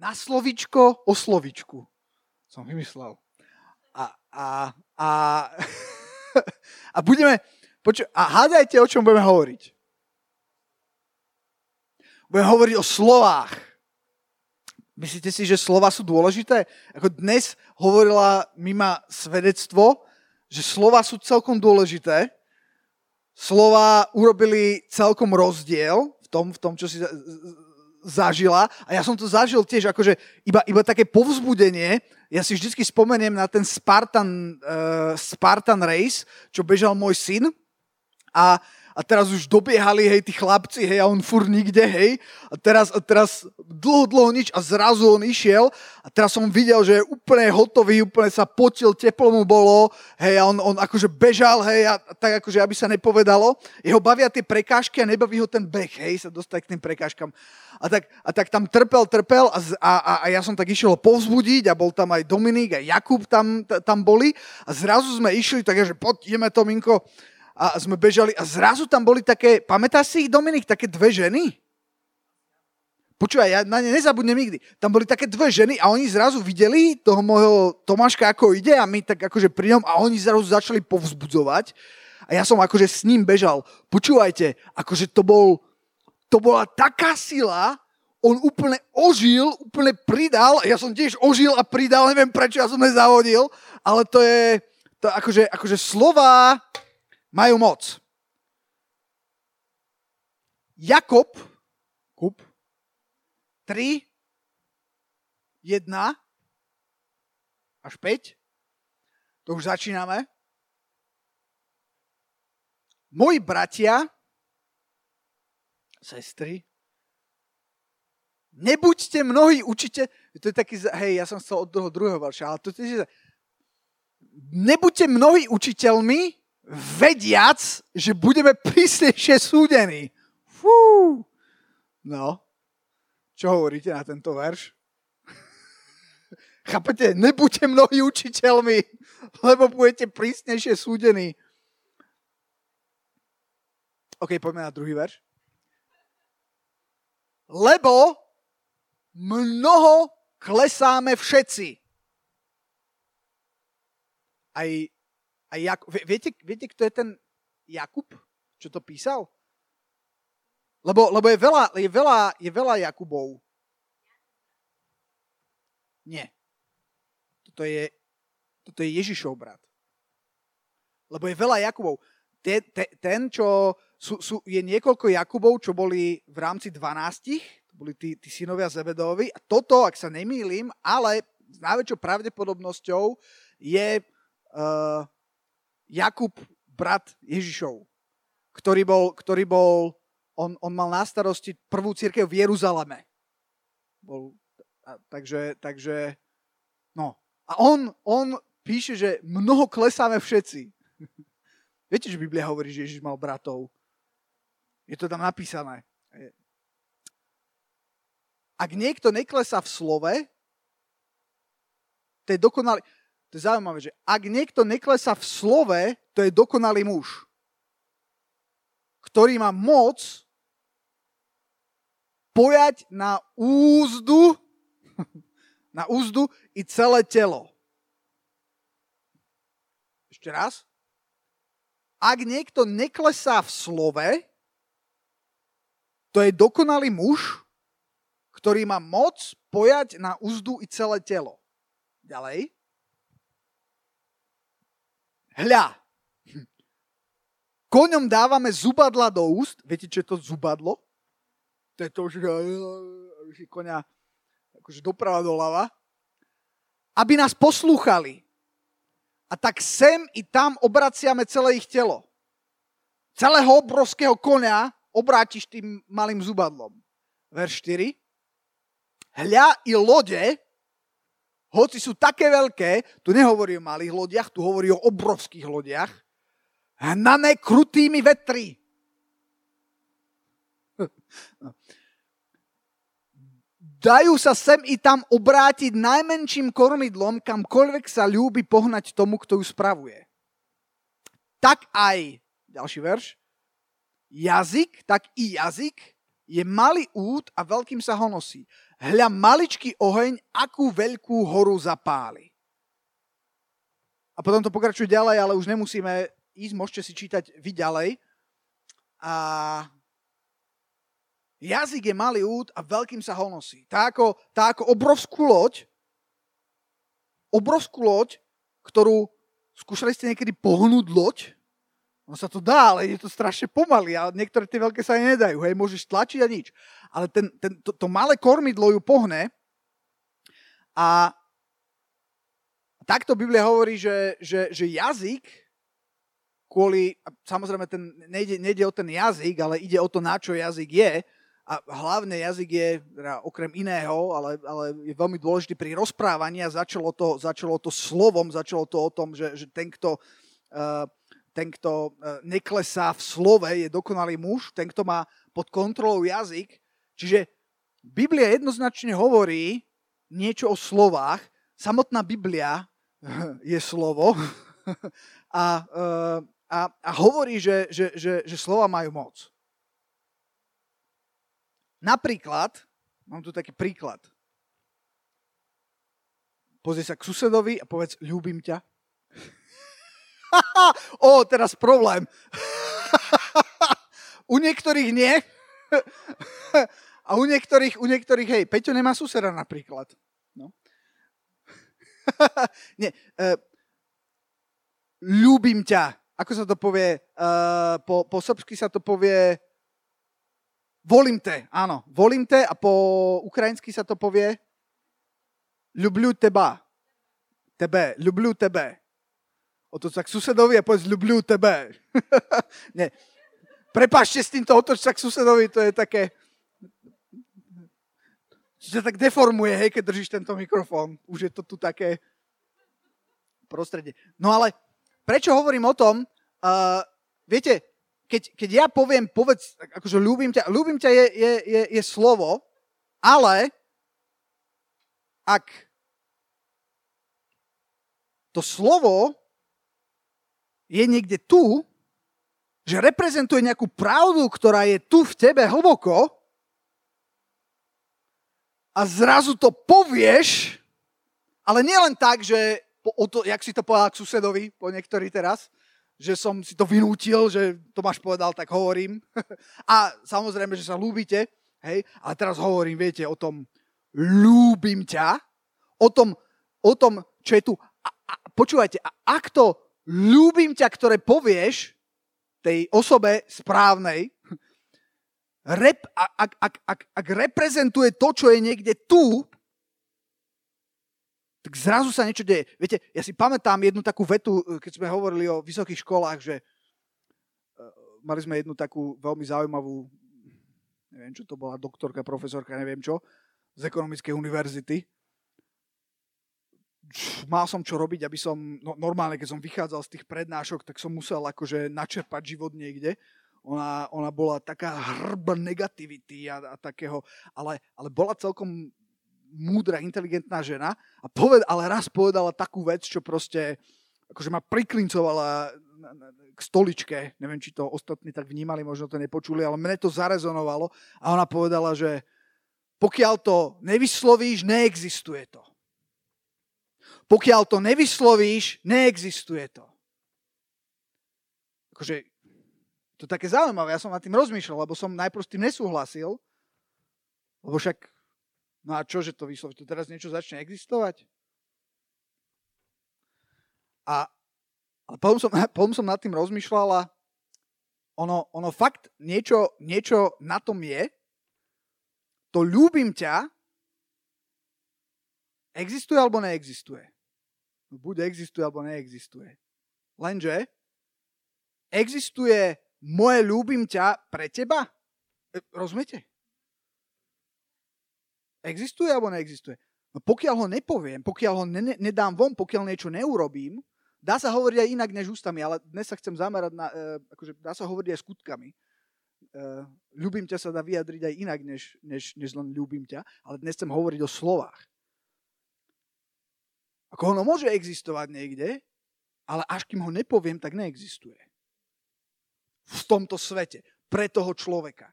Na slovičko o slovičku som vymyslel. A, a, a, a budeme, poču, a hádajte, o čom budeme hovoriť. Budeme hovoriť o slovách. Myslíte si, že slova sú dôležité? Ako dnes hovorila Mima svedectvo, že slova sú celkom dôležité. Slova urobili celkom rozdiel v tom, v tom čo si zažila a ja som to zažil tiež akože iba, iba také povzbudenie. Ja si vždy spomeniem na ten Spartan, uh, Spartan Race, čo bežal môj syn a a teraz už dobiehali, hej, tí chlapci, hej, a on fur nikde, hej. A teraz, a teraz dlho, dlho nič a zrazu on išiel a teraz som videl, že je úplne hotový, úplne sa potil, teplo mu bolo, hej, a on, on akože bežal, hej, a tak akože, aby sa nepovedalo. Jeho bavia tie prekážky a nebaví ho ten beh, hej, sa dostať k tým prekážkam. A tak, a tak tam trpel, trpel a, a, a ja som tak išiel povzbudiť a bol tam aj Dominik, aj Jakub tam, tam boli a zrazu sme išli, takže poď, ideme Tominko, a sme bežali a zrazu tam boli také, pamätáš si ich, Dominik, také dve ženy? Počúvaj, ja na ne nezabudnem nikdy. Tam boli také dve ženy a oni zrazu videli toho môjho Tomáška, ako ide a my tak akože pri ňom a oni zrazu začali povzbudzovať a ja som akože s ním bežal. Počúvajte, akože to bol, to bola taká sila, on úplne ožil, úplne pridal, ja som tiež ožil a pridal, neviem prečo ja som nezahodil, ale to je, to akože, akože slova, majú moc. Jakob, kup, 3, 1 až 5, to už začíname. Moji bratia, sestry, nebuďte mnohí učite, to je taký, hej, ja som chcel od toho druhého verša, ale to je, nebuďte mnohí učiteľmi, vediac, že budeme prísnejšie súdení. Fú. No, čo hovoríte na tento verš? Chápete? Nebuďte mnohí učiteľmi, lebo budete prísnejšie súdení. OK, poďme na druhý verš. Lebo mnoho klesáme všetci. Aj a Jak, viete, viete, kto je ten Jakub, čo to písal? Lebo, lebo je, veľa, je, veľa, je veľa Jakubov. Nie. Toto je, toto je Ježišov brat. Lebo je veľa Jakubov. Ten, ten čo sú, sú, je niekoľko Jakubov, čo boli v rámci 12, to boli tí, tí synovia Zebedovi. A toto, ak sa nemýlim, ale s najväčšou pravdepodobnosťou je uh, Jakub, brat Ježišov, ktorý bol, ktorý bol on, on mal na starosti prvú církev v Jeruzaleme. Bol, a, takže, takže, no. A on, on píše, že mnoho klesáme všetci. Viete, že Biblia hovorí, že Ježiš mal bratov. Je to tam napísané. Ak niekto neklesá v slove, to je dokonalý to je zaujímavé, že ak niekto neklesá v slove, to je dokonalý muž, ktorý má moc pojať na úzdu, na úzdu i celé telo. Ešte raz. Ak niekto neklesá v slove, to je dokonalý muž, ktorý má moc pojať na úzdu i celé telo. Ďalej. Hľa, koňom dávame zubadla do úst. Viete, čo je to zubadlo? To je to, že, koňa akože doprava doľava. Aby nás poslúchali. A tak sem i tam obraciame celé ich telo. Celého obrovského konia obrátiš tým malým zubadlom. Verš 4. Hľa i lode, hoci sú také veľké, tu nehovorí o malých lodiach, tu hovorí o obrovských lodiach, hnané krutými vetri. Dajú sa sem i tam obrátiť najmenším kormidlom, kamkoľvek sa ľúbi pohnať tomu, kto ju spravuje. Tak aj, ďalší verš, jazyk, tak i jazyk je malý út a veľkým sa ho nosí. Hľa maličký oheň, akú veľkú horu zapáli. A potom to pokračuje ďalej, ale už nemusíme ísť, môžete si čítať vy ďalej. A jazyk je malý út a veľkým sa honosí. Tá ako, tá ako obrovskú loď, obrovskú loď, ktorú skúšali ste niekedy pohnúť loď, No sa to dá, ale je to strašne pomaly a niektoré tie veľké sa aj nedajú. Hej, môžeš tlačiť a nič. Ale ten, ten, to, to malé kormidlo ju pohne a takto Biblia hovorí, že, že, že jazyk kvôli, samozrejme ten, nejde, nejde o ten jazyk, ale ide o to, na čo jazyk je. A hlavne jazyk je, teda okrem iného, ale, ale je veľmi dôležitý pri rozprávaní a začalo to, začalo to slovom, začalo to o tom, že, že ten, kto uh, ten, kto e, neklesá v slove, je dokonalý muž, ten, kto má pod kontrolou jazyk. Čiže Biblia jednoznačne hovorí niečo o slovách. Samotná Biblia je slovo a, e, a, a hovorí, že, že, že, že slova majú moc. Napríklad, mám tu taký príklad. Pozri sa k susedovi a povedz, ľúbim ťa. o, teraz problém. u niektorých nie. A u niektorých, u niektorých, hej, Peťo nemá suseda napríklad. No. nie, uh, ľúbim ťa. Ako sa to povie? Uh, po, po srbsky sa to povie volím te, áno. Volím te a po ukrajinsky sa to povie ľubľu teba. Tebe, ľubľu tebe otoč sa k susedovi a povedz, ľubľu tebe. Nie. Prepašte s týmto, otoč sa k susedovi, to je také... Sa tak deformuje, hej, keď držíš tento mikrofón. Už je to tu také prostredie. No ale prečo hovorím o tom, uh, viete, keď, keď ja poviem, povedz, akože ľúbim ťa, ľúbim ťa je, je, je, je slovo, ale ak to slovo je niekde tu, že reprezentuje nejakú pravdu, ktorá je tu v tebe hlboko a zrazu to povieš, ale nielen tak, že o to, jak si to povedal k susedovi, po niektorý teraz, že som si to vynútil, že Tomáš povedal, tak hovorím. A samozrejme, že sa ľúbite, hej, ale teraz hovorím, viete, o tom ľúbim ťa, o tom, o tom čo je tu. A, a, počúvajte, a ak to ľúbim ťa, ktoré povieš tej osobe správnej, rep, ak, ak, ak, ak reprezentuje to, čo je niekde tu, tak zrazu sa niečo deje. Viete, ja si pamätám jednu takú vetu, keď sme hovorili o vysokých školách, že e, mali sme jednu takú veľmi zaujímavú, neviem čo to bola, doktorka, profesorka, neviem čo, z ekonomickej univerzity, mal som čo robiť, aby som, no, normálne, keď som vychádzal z tých prednášok, tak som musel akože načerpať život niekde. Ona, ona bola taká hrba negativity a, a takého, ale, ale bola celkom múdra, inteligentná žena a poved, ale raz povedala takú vec, čo proste akože ma priklincovala k stoličke. Neviem, či to ostatní tak vnímali, možno to nepočuli, ale mne to zarezonovalo a ona povedala, že pokiaľ to nevyslovíš, neexistuje to. Pokiaľ to nevyslovíš, neexistuje to. Akože, to je také zaujímavé, ja som nad tým rozmýšľal, lebo som najprv s tým nesúhlasil, lebo však, no a čo, že to vyslovíš, to teraz niečo začne existovať? A ale potom som, potom som nad tým rozmýšľal a ono, ono fakt niečo, niečo na tom je, to ľúbim ťa, existuje alebo neexistuje? buď existuje, alebo neexistuje. Lenže existuje moje ľúbim ťa pre teba? E, rozumiete? Existuje alebo neexistuje? No pokiaľ ho nepoviem, pokiaľ ho ne, nedám von, pokiaľ niečo neurobím, dá sa hovoriť aj inak než ústami, ale dnes sa chcem zamerať na, e, akože dá sa hovoriť aj skutkami. E, ľúbim ťa sa dá vyjadriť aj inak, než, než, než len ľúbim ťa, ale dnes chcem hovoriť o slovách. Ako ono môže existovať niekde, ale až kým ho nepoviem, tak neexistuje. V tomto svete. Pre toho človeka.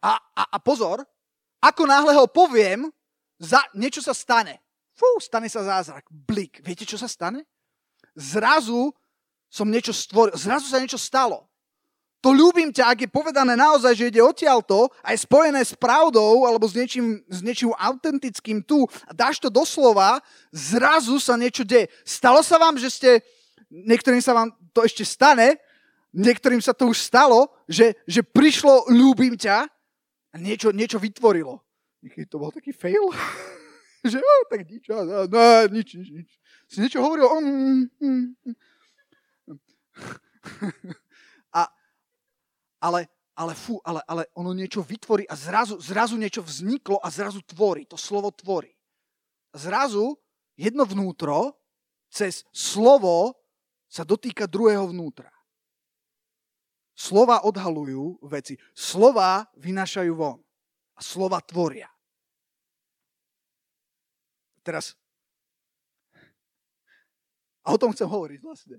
A, a, a pozor, ako náhle ho poviem, za, niečo sa stane. Fú, stane sa zázrak. Blik. Viete, čo sa stane? Zrazu som niečo stvoril. Zrazu sa niečo stalo. To ľúbim ťa, ak je povedané naozaj, že ide odtiaľto a je spojené s pravdou alebo s niečím, s niečím autentickým tu a dáš to doslova, zrazu sa niečo deje. Stalo sa vám, že ste, niektorým sa vám to ešte stane, niektorým sa to už stalo, že, že prišlo ľúbim ťa a niečo, niečo vytvorilo. Niekedy to bol taký fail, že oh, tak nič, no, nič, nič, nič. Si niečo hovoril, mm, mm, mm. Ale, ale fú, ale, ale ono niečo vytvorí a zrazu, zrazu niečo vzniklo a zrazu tvorí. To slovo tvorí. Zrazu jedno vnútro cez slovo sa dotýka druhého vnútra. Slova odhalujú veci. Slova vynášajú von. A slova tvoria. Teraz. A o tom chcem hovoriť vlastne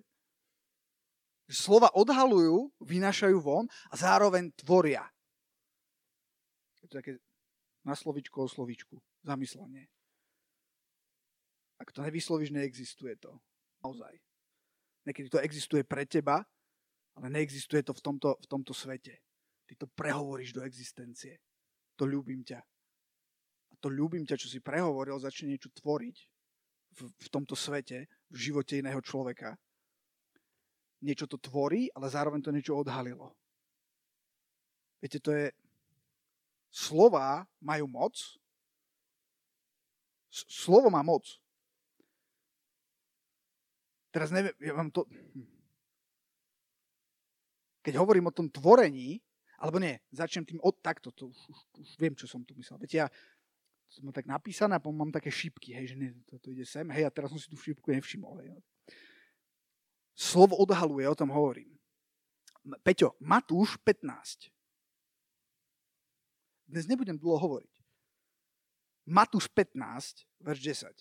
že slova odhalujú, vynášajú von a zároveň tvoria. Je to také na slovičku o slovičku, zamyslenie. Ak to nevyslovíš, neexistuje to. Naozaj. Niekedy to existuje pre teba, ale neexistuje to v tomto, v tomto svete. Ty to prehovoríš do existencie. To ľúbim ťa. A to ľúbim ťa, čo si prehovoril, začne niečo tvoriť v, v tomto svete, v živote iného človeka niečo to tvorí, ale zároveň to niečo odhalilo. Viete, to je... Slova majú moc. Slovo má moc. Teraz neviem, ja vám to... Hm. Keď hovorím o tom tvorení, alebo nie, začnem tým od takto, to už, už, už viem, čo som tu myslel. Viete, ja som tak napísané a mám také šípky, hej, že nie, to, to ide sem, hej, a teraz som si tú šípku nevšimol. Hej. Slovo odhaluje, o tom hovorím. Peťo, Matúš 15. Dnes nebudem dlho hovoriť. Matúš 15, verš 10.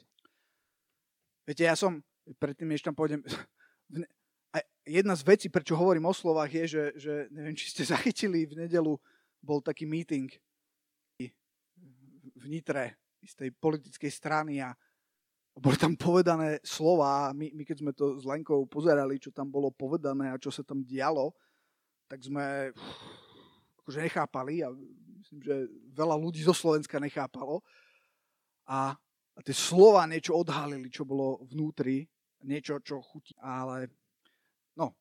Viete, ja som, predtým ešte tam pôjdem, a jedna z vecí, prečo hovorím o slovách, je, že, že neviem, či ste zachytili, v nedelu bol taký meeting v Nitre z tej politickej strany a boli tam povedané slova my, my keď sme to s Lenkou pozerali, čo tam bolo povedané a čo sa tam dialo, tak sme akože nechápali a myslím, že veľa ľudí zo Slovenska nechápalo. A, a tie slova niečo odhalili, čo bolo vnútri, niečo, čo chutí. Ale no,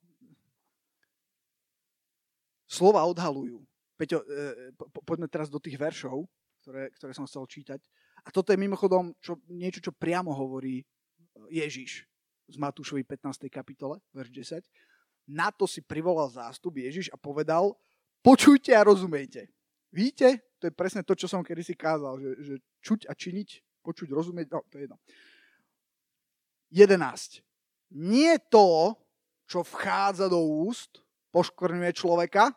slova odhalujú. Peťo, e, po, poďme teraz do tých veršov, ktoré, ktoré som chcel čítať. A toto je mimochodom čo, niečo, čo priamo hovorí e, Ježiš z Matúšovej 15. kapitole, verš 10. Na to si privolal zástup Ježiš a povedal, počujte a rozumejte. Vidíte? To je presne to, čo som kedysi kázal, že, že čuť a činiť, počuť, rozumieť, no to je jedno. 11. Nie to, čo vchádza do úst, poškvrňuje človeka.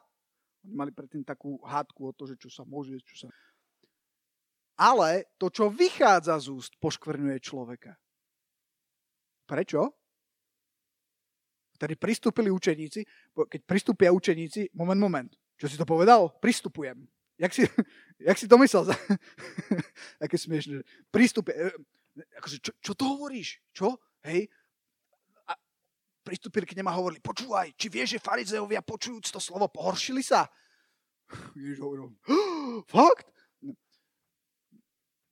Mali predtým takú hádku o to, že čo sa môže, čo sa ale to, čo vychádza z úst, poškvrňuje človeka. Prečo? Vtedy pristúpili učeníci, keď pristúpia učeníci, moment, moment, čo si to povedal? Pristupujem. Jak si, jak si to myslel? Aké smiešne. Pristúpia. E, akože, čo, čo to hovoríš? Čo? Hej? A pristúpili k nema a hovorili, počúvaj, či vieš, že farizeovia počujúc to slovo pohoršili sa? Ježiš hovoril, fakt?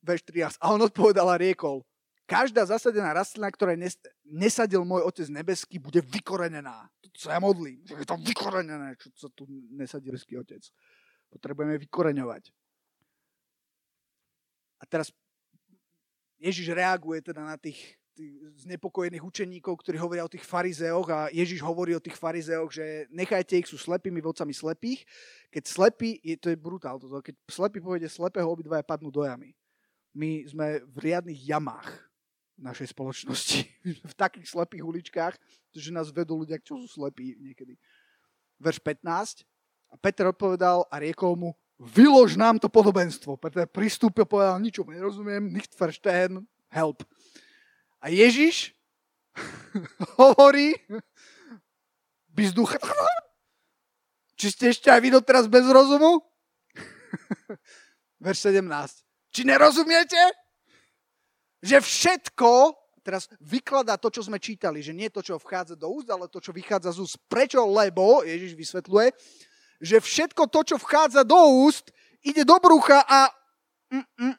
Verš 13. A on odpovedal a riekol, každá zasadená rastlina, ktorá nesadil môj Otec nebeský, bude vykorenená. To sa ja modlím, že je to vykorenené, čo sa tu nesadil nebeský Otec. Potrebujeme vykoreňovať. A teraz Ježiš reaguje teda na tých, tých znepokojených učeníkov, ktorí hovoria o tých farizeoch a Ježiš hovorí o tých farizeoch, že nechajte ich, sú slepými vodcami slepých. Keď slepý, je, to je brutál, toto, keď slepý povede slepého, obidvaja padnú do jamy my sme v riadnych jamách našej spoločnosti. v takých slepých uličkách, že nás vedú ľudia, čo sú slepí niekedy. Verš 15. A Peter odpovedal a riekol mu, vylož nám to podobenstvo. Peter pristúpil, povedal, ničom nerozumiem, nicht verstehen, help. A Ježiš hovorí, bizduch, či ste ešte aj vy doteraz bez rozumu? verš 17. Či nerozumiete? Že všetko, teraz vykladá to, čo sme čítali, že nie to, čo vchádza do úst, ale to, čo vychádza z úst. Prečo? Lebo, Ježiš vysvetľuje, že všetko to, čo vchádza do úst, ide do brucha a... Mm, mm,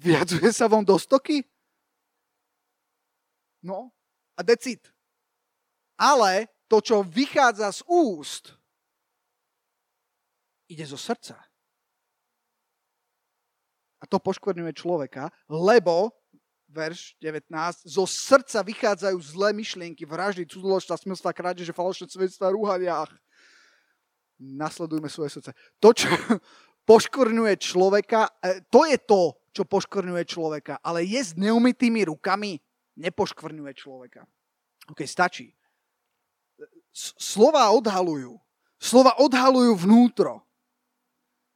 vyjadzuje sa von do stoky? No, a decit. Ale to, čo vychádza z úst, ide zo srdca. A to poškvrňuje človeka, lebo, verš 19, zo srdca vychádzajú zlé myšlienky, vraždy, cudzoložstva, smilstva, krádeže, falošné svedstva, rúhaniach. Nasledujme svoje srdce. To, čo poškvrňuje človeka, e, to je to, čo poškvrňuje človeka. Ale je s neumytými rukami nepoškvrňuje človeka. OK, stačí. Slova odhalujú. Slova odhalujú vnútro.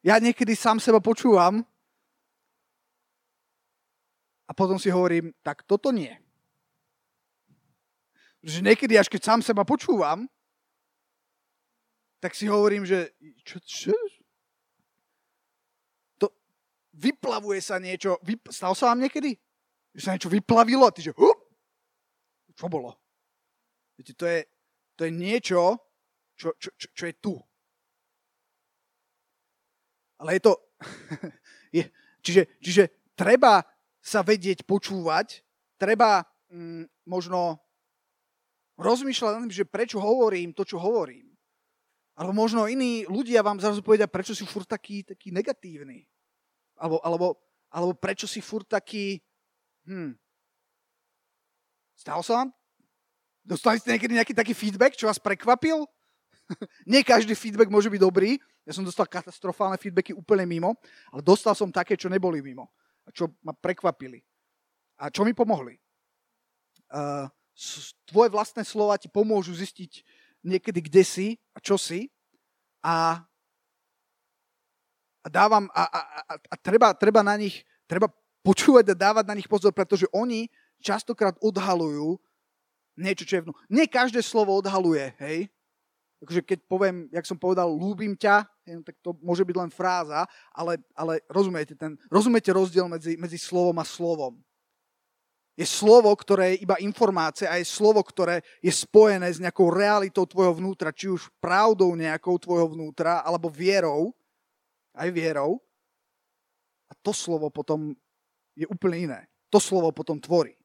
Ja niekedy sám seba počúvam a potom si hovorím, tak toto nie. Že niekedy, až keď sám seba počúvam, tak si hovorím, že čo, čo? To, vyplavuje sa niečo. Vyp, stalo sa vám niekedy? Že sa niečo vyplavilo a ty že hup, čo bolo? Viete, to je, to je niečo, čo, čo, čo, čo je tu. Ale je to... je, čiže, čiže treba sa vedieť počúvať, treba mm, možno rozmýšľať nad tým, že prečo hovorím to, čo hovorím. Alebo možno iní ľudia vám zrazu povedia, prečo si furt taký, taký negatívny. Alebo, alebo, alebo prečo si furt taký... Hm. Stalo sa vám? Dostali ste niekedy nejaký taký feedback, čo vás prekvapil? Nie každý feedback môže byť dobrý. Ja som dostal katastrofálne feedbacky úplne mimo, ale dostal som také, čo neboli mimo. A čo ma prekvapili. A čo mi pomohli. Uh, tvoje vlastné slova ti pomôžu zistiť niekedy, kde si a čo si. A, a dávam, a, a, a, a treba, treba na nich, treba počúvať a dávať na nich pozor, pretože oni častokrát odhalujú niečo, čo je vnú. Nie každé slovo odhaluje, hej akože keď poviem, jak som povedal, ľúbim ťa, tak to môže byť len fráza, ale, ale rozumiete, ten, rozumiete rozdiel medzi, medzi slovom a slovom. Je slovo, ktoré je iba informácia a je slovo, ktoré je spojené s nejakou realitou tvojho vnútra, či už pravdou nejakou tvojho vnútra, alebo vierou, aj vierou. A to slovo potom je úplne iné. To slovo potom tvorí.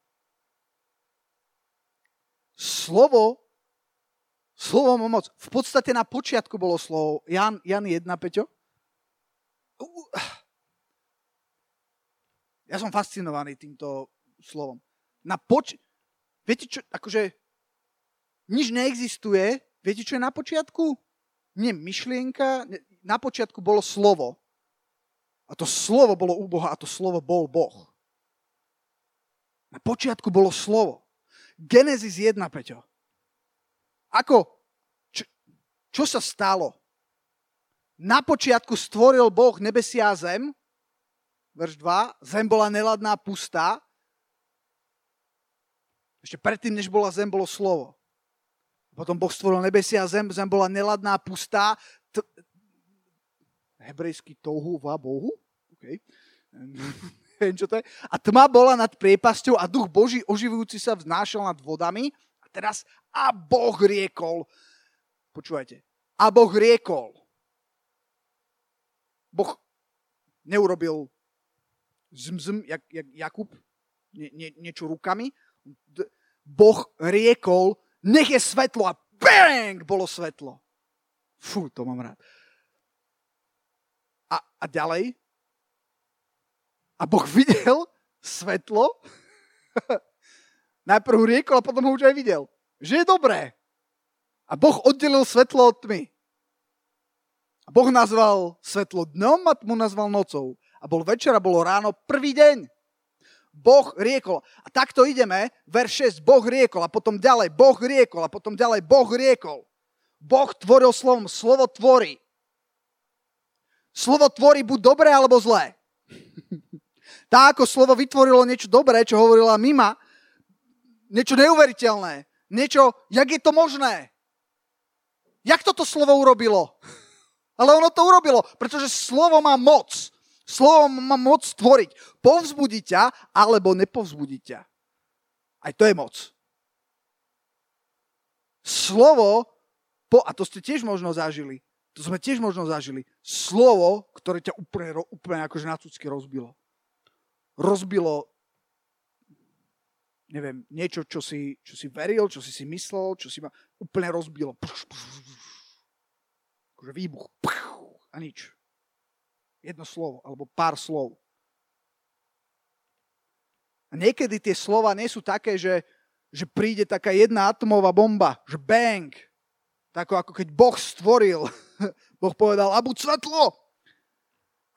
Slovo Slovo moc. V podstate na počiatku bolo slovo. Jan, Jan 1, Peťo? Ja som fascinovaný týmto slovom. Na poč... Viete čo, akože nič neexistuje. Viete, čo je na počiatku? Nie myšlienka. Na počiatku bolo slovo. A to slovo bolo u Boha a to slovo bol Boh. Na počiatku bolo slovo. Genesis 1, Peťo. Ako, čo, čo sa stalo? Na počiatku stvoril Boh nebesia a zem, verš 2, zem bola neladná, pustá. Ešte predtým, než bola zem, bolo slovo. Potom Boh stvoril nebesia a zem, zem bola neladná, pustá. T- hebrejský touhu va Bohu? Okay. čo to je. A tma bola nad priepasťou a duch Boží oživujúci sa vznášal nad vodami teraz a Boh riekol. Počúvajte. A Boh riekol. Boh neurobil zm, jak, jak Jakub, nie, nie, niečo rukami. Boh riekol, nech je svetlo a bang, bolo svetlo. Fú, to mám rád. A, a ďalej? A Boh videl svetlo Najprv riekol a potom ho už aj videl. Že je dobré. A Boh oddelil svetlo od tmy. A Boh nazval svetlo dňom a tmu nazval nocou. A bol večer a bolo ráno prvý deň. Boh riekol. A takto ideme, verš 6, Boh riekol a potom ďalej, Boh riekol a potom ďalej, Boh riekol. Boh tvoril slovom, slovo tvorí. Slovo tvorí buď dobré alebo zlé. tak ako slovo vytvorilo niečo dobré, čo hovorila Mima, niečo neuveriteľné. Niečo, jak je to možné? Jak toto slovo urobilo? Ale ono to urobilo, pretože slovo má moc. Slovo má moc tvoriť. Povzbudiť ťa, alebo nepovzbudiť ťa. Aj to je moc. Slovo, po, a to ste tiež možno zažili, to sme tiež možno zažili, slovo, ktoré ťa úplne, úplne akože na cucky rozbilo. Rozbilo neviem, niečo, čo si, čo si veril, čo si si myslel, čo si ma úplne rozbilo. Akože výbuch. A nič. Jedno slovo, alebo pár slov. A niekedy tie slova nie sú také, že, že príde taká jedna atomová bomba, že bang. Tako ako keď Boh stvoril. boh povedal, a buď svetlo.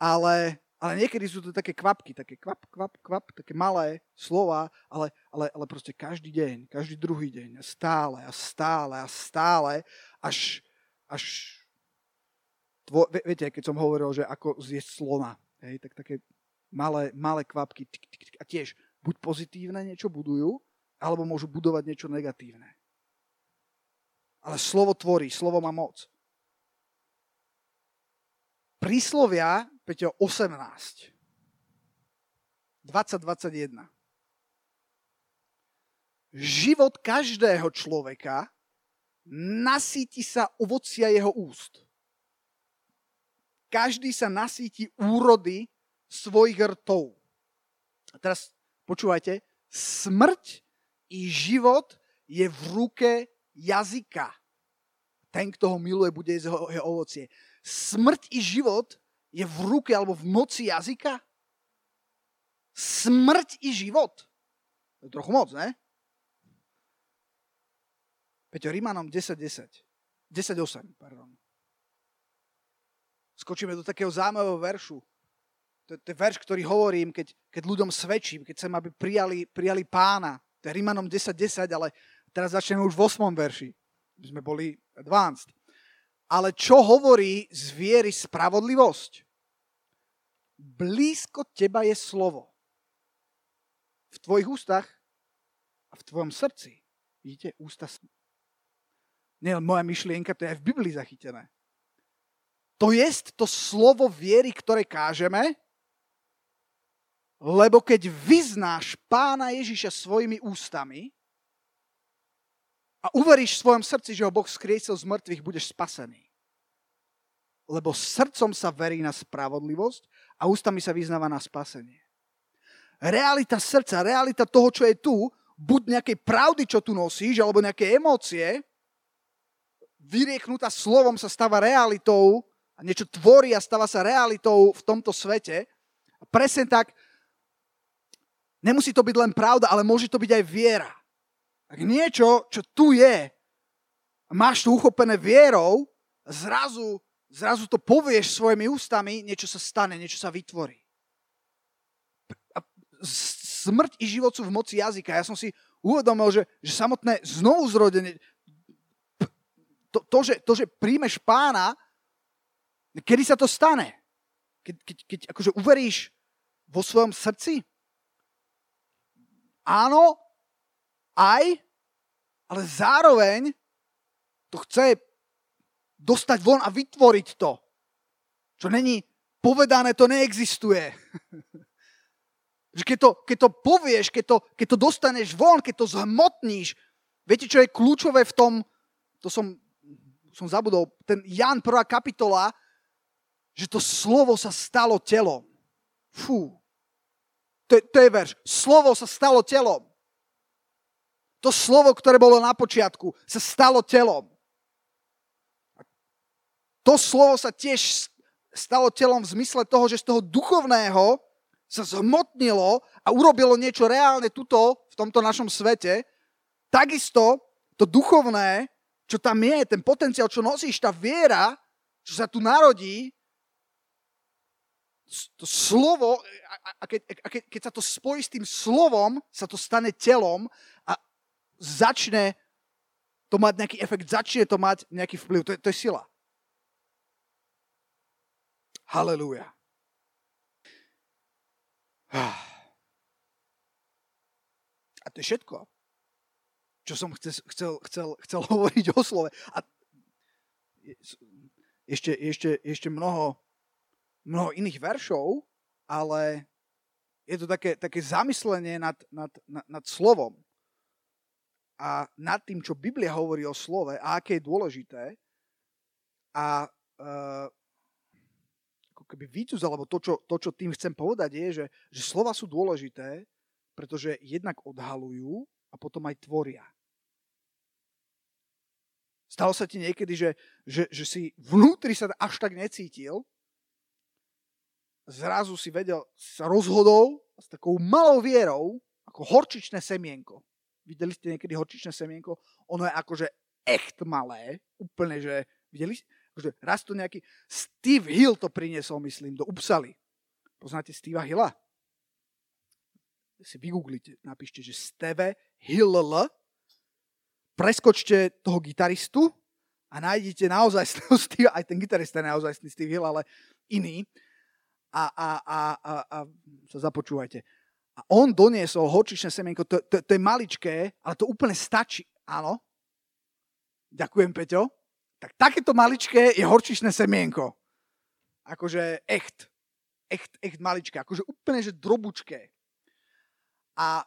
Ale ale niekedy sú to také kvapky, také kvap, kvap, kvap, také malé slova, ale, ale, ale proste každý deň, každý druhý deň, stále a stále a stále, až, až tvo, viete, keď som hovoril, že ako zjesť slona, hej, tak také malé, malé kvapky tik, tik, tik, a tiež buď pozitívne niečo budujú, alebo môžu budovať niečo negatívne. Ale slovo tvorí, slovo má moc. Príslovia, Peťo, 18. 2021. Život každého človeka nasíti sa ovocia jeho úst. Každý sa nasíti úrody svojich rtov. A teraz počúvajte, smrť i život je v ruke jazyka. Ten, kto ho miluje, bude jesť jeho ovocie smrť i život je v ruke alebo v moci jazyka? Smrť i život. To je trochu moc, ne? Peťo, Rímanom 10.10. 10.8, pardon. Skočíme do takého zaujímavého veršu. To, to je verš, ktorý hovorím, keď, keď ľuďom svedčím, keď chcem, aby prijali, prijali pána. To je Rímanom 10.10, ale teraz začneme už v 8. verši. My sme boli advanced. Ale čo hovorí z viery spravodlivosť? Blízko teba je slovo. V tvojich ústach a v tvojom srdci. Vidíte, ústa... Nie moja myšlienka, to je aj v Biblii zachytené. To je to slovo viery, ktoré kážeme, lebo keď vyznáš pána Ježiša svojimi ústami, a uveríš v svojom srdci, že ho Boh skriesil z mŕtvych, budeš spasený. Lebo srdcom sa verí na spravodlivosť a ústami sa vyznáva na spasenie. Realita srdca, realita toho, čo je tu, buď nejakej pravdy, čo tu nosíš, alebo nejaké emócie, vyrieknutá slovom sa stáva realitou a niečo tvorí a stáva sa realitou v tomto svete. A presne tak, nemusí to byť len pravda, ale môže to byť aj viera. Ak niečo, čo tu je, máš to uchopené vierou, zrazu, zrazu to povieš svojimi ústami, niečo sa stane, niečo sa vytvorí. A smrť i život sú v moci jazyka. Ja som si uvedomil, že, že samotné znovu zrodenie, to, to, že, to, že príjmeš pána, kedy sa to stane? Keď, keď, keď akože uveríš vo svojom srdci? Áno, aj, ale zároveň to chce dostať von a vytvoriť to. Čo není povedané, to neexistuje. Keď to, keď to povieš, keď to, keď to dostaneš von, keď to zhmotníš, viete, čo je kľúčové v tom, to som, som zabudol, ten Jan 1. kapitola, že to slovo sa stalo telom. Fú. To, to je verš. Slovo sa stalo telom. To slovo, ktoré bolo na počiatku, sa stalo telom. To slovo sa tiež stalo telom v zmysle toho, že z toho duchovného sa zhmotnilo a urobilo niečo reálne tuto, v tomto našom svete. Takisto to duchovné, čo tam je, ten potenciál, čo nosíš, tá viera, čo sa tu narodí, to slovo, a keď, a keď, keď sa to spojí s tým slovom, sa to stane telom a začne to mať nejaký efekt, začne to mať nejaký vplyv. To je, to je sila. Halelúja. A to je všetko, čo som chcel, chcel, chcel, chcel hovoriť o slove. A ešte, ešte, ešte mnoho, mnoho iných veršov, ale je to také, také zamyslenie nad, nad, nad, nad slovom a nad tým, čo Biblia hovorí o slove a aké je dôležité. A uh, ako keby výcuz, alebo to čo, to, čo tým chcem povedať, je, že, že slova sú dôležité, pretože jednak odhalujú a potom aj tvoria. Stalo sa ti niekedy, že, že, že si vnútri sa až tak necítil, zrazu si vedel, si sa rozhodol s takou malou vierou, ako horčičné semienko. Videli ste niekedy horčičné semienko? Ono je akože echt malé, úplne, že videli ste? Akože raz to nejaký Steve Hill to priniesol, myslím, do Upsaly. Poznáte Steva Hilla? Si vygooglite, napíšte, že Steve Hill preskočte toho gitaristu a nájdete naozaj Steve, aj ten gitarista je naozaj Steve Hill, ale iný. A, a, a, a, a sa započúvajte. A on doniesol horčičné semienko, to, to, to je maličké, ale to úplne stačí. Áno. Ďakujem, Peťo. Tak takéto maličké je horčičné semienko. Akože echt. Echt, echt maličké. Akože úplne, že drobučké. A,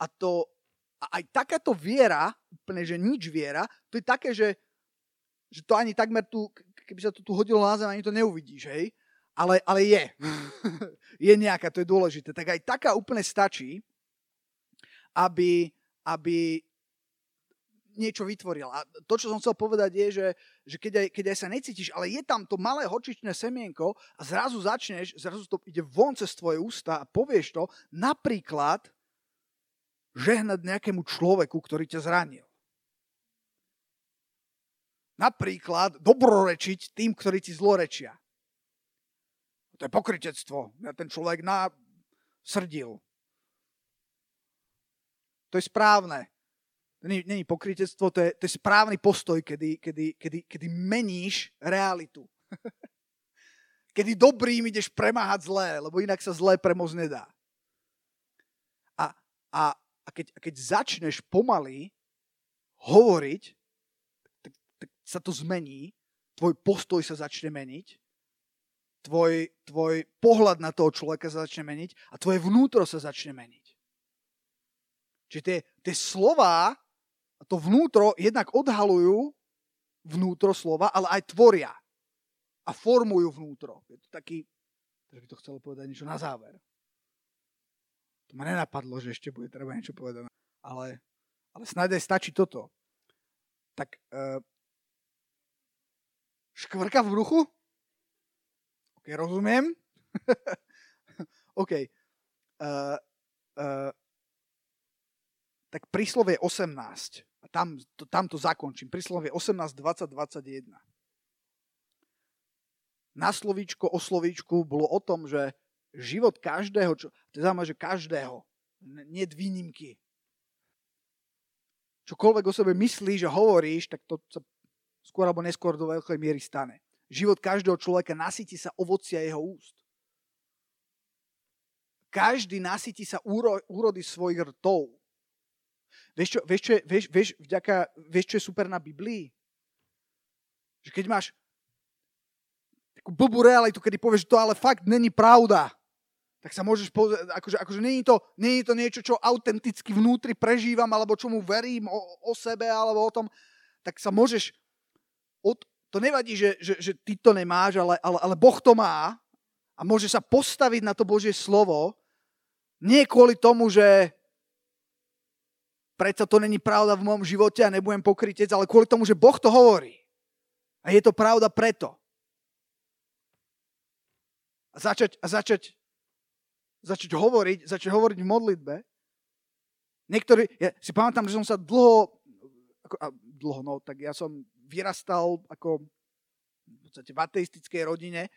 a to, a aj takáto viera, úplne, že nič viera, to je také, že, že to ani takmer tu, keby sa to tu hodilo na zem, ani to neuvidíš, hej? Ale, ale je. je nejaká, to je dôležité. Tak aj taká úplne stačí, aby, aby niečo vytvoril. A to, čo som chcel povedať, je, že, že keď, aj, keď aj sa necítiš, ale je tam to malé horčičné semienko a zrazu začneš, zrazu to ide von cez tvoje ústa a povieš to, napríklad žehnať nejakému človeku, ktorý ťa zranil. Napríklad dobrorečiť tým, ktorí ti zlorečia. To je pokrytectvo. Ja ten človek na srdil. To je správne. To není pokrytectvo, to je, to je správny postoj, kedy, kedy, kedy, kedy meníš realitu. kedy dobrým ideš premáhať zlé, lebo inak sa zlé premôcť nedá. A, a, a, keď, a keď začneš pomaly hovoriť, tak, tak sa to zmení, tvoj postoj sa začne meniť tvoj, tvoj pohľad na toho človeka sa začne meniť a tvoje vnútro sa začne meniť. Čiže tie, tie slova to vnútro jednak odhalujú vnútro slova, ale aj tvoria a formujú vnútro. Je to taký, že by to chcelo povedať niečo na záver. To ma nenapadlo, že ešte bude treba niečo povedať. Ale, ale snáď aj stačí toto. Tak uh, škvrka v bruchu? OK, rozumiem. OK. Uh, uh, tak príslovie 18. Tam to, tam to zakončím. Príslovie 18, 20, 21. Na slovíčko o slovíčku bolo o tom, že život každého, čo, to znamená, že každého, nie výnimky. Čokoľvek o sebe myslíš a hovoríš, tak to sa skôr alebo neskôr do veľkej miery stane. Život každého človeka nasytí sa ovocia jeho úst. Každý nasytí sa úro, úrody svojich rtov. Vieš čo, vieš, čo, vieš, vieš, vďaka, vieš, čo je super na Biblii? Že keď máš takú blbú realitu, kedy povieš, že to ale fakt není pravda, tak sa môžeš pozrieť, akože, akože není, to, není to niečo, čo autenticky vnútri prežívam, alebo čomu verím o, o sebe, alebo o tom, tak sa môžeš od, to nevadí, že, že, že ty to nemáš, ale, ale, ale Boh to má a môže sa postaviť na to Božie slovo, nie kvôli tomu, že predsa to není pravda v môjom živote a nebudem pokrytec, ale kvôli tomu, že Boh to hovorí. A je to pravda preto. A začať, a začať, začať hovoriť, začať hovoriť v modlitbe. Niektorí, ja si pamätám, že som sa dlho, ako, a dlho, no, tak ja som vyrastal ako v podstate v ateistickej rodine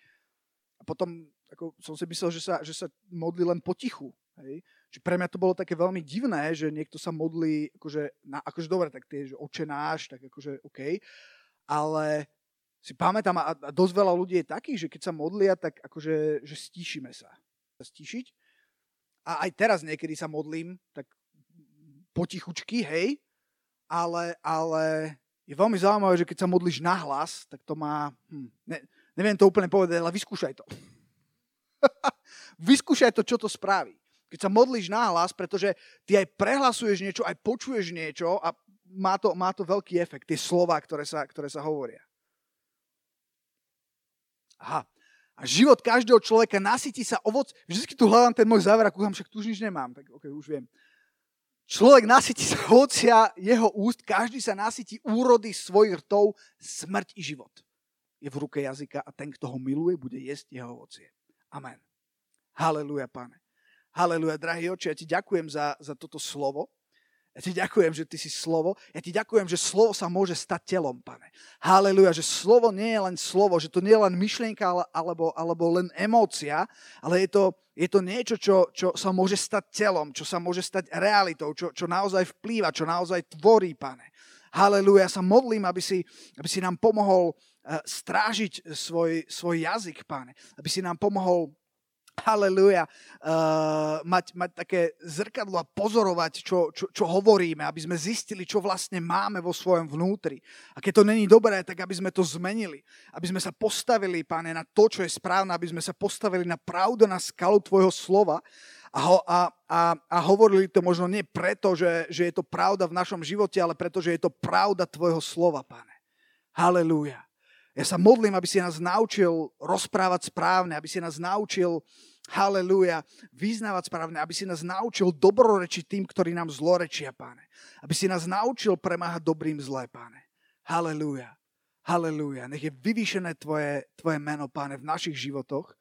a potom ako som si myslel, že sa, že sa modlí len potichu. Hej? Čiže pre mňa to bolo také veľmi divné, že niekto sa modlí, akože, na, akože dobre, tak tie, že oče náš, tak akože OK, ale si pamätám, a, a dosť veľa ľudí je takých, že keď sa modlia, tak akože, že stíšime sa. Stíšiť. A aj teraz niekedy sa modlím, tak potichučky, hej, ale, ale je veľmi zaujímavé, že keď sa modlíš na hlas, tak to má, hm, ne, neviem to úplne povedať, ale vyskúšaj to. vyskúšaj to, čo to spraví. Keď sa modlíš na hlas, pretože ty aj prehlasuješ niečo, aj počuješ niečo a má to, má to veľký efekt, tie slova, ktoré sa, ktoré sa hovoria. Aha. A život každého človeka nasytí sa ovoc. Vždycky tu hľadám ten môj záver a kúham, však tu už nič nemám. Tak ok, už viem. Človek nasytí sa ovocia jeho úst, každý sa nasytí úrody svojich rtov, smrť i život. Je v ruke jazyka a ten, kto ho miluje, bude jesť jeho ovocie. Amen. Haleluja, pane. Haleluja, drahý oče, ja ti ďakujem za, za toto slovo. Ja ti ďakujem, že ty si slovo. Ja ti ďakujem, že slovo sa môže stať telom, pane. Haleluja, že slovo nie je len slovo, že to nie je len myšlienka alebo, alebo len emócia, ale je to, je to niečo, čo, čo sa môže stať telom, čo sa môže stať realitou, čo, čo naozaj vplýva, čo naozaj tvorí, pane. Haleluja, ja sa modlím, aby si, aby si nám pomohol eh, strážiť svoj, svoj jazyk, pane. Aby si nám pomohol Haleluja. Uh, mať, mať také zrkadlo a pozorovať, čo, čo, čo hovoríme, aby sme zistili, čo vlastne máme vo svojom vnútri. A keď to není dobré, tak aby sme to zmenili. Aby sme sa postavili, páne, na to, čo je správne, aby sme sa postavili na pravdu, na skalu Tvojho slova a, ho, a, a, a hovorili to možno nie preto, že, že je to pravda v našom živote, ale preto, že je to pravda Tvojho slova, páne. Halelúja. Ja sa modlím, aby si nás naučil rozprávať správne, aby si nás naučil, halleluja, vyznávať správne, aby si nás naučil dobrorečiť tým, ktorí nám zlorečia, páne. Aby si nás naučil premáhať dobrým zlé, páne. Halleluja. Halleluja. Nech je vyvýšené tvoje, tvoje meno, páne, v našich životoch.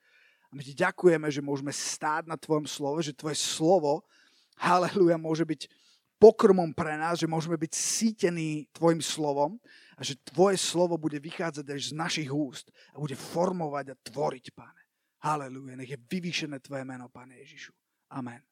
A my ti ďakujeme, že môžeme stáť na tvojom slove, že tvoje slovo, halleluja, môže byť pokrmom pre nás, že môžeme byť sítení tvojim slovom a že tvoje slovo bude vychádzať až z našich úst a bude formovať a tvoriť, pane. Halelúja, nech je vyvýšené tvoje meno, pane Ježišu. Amen.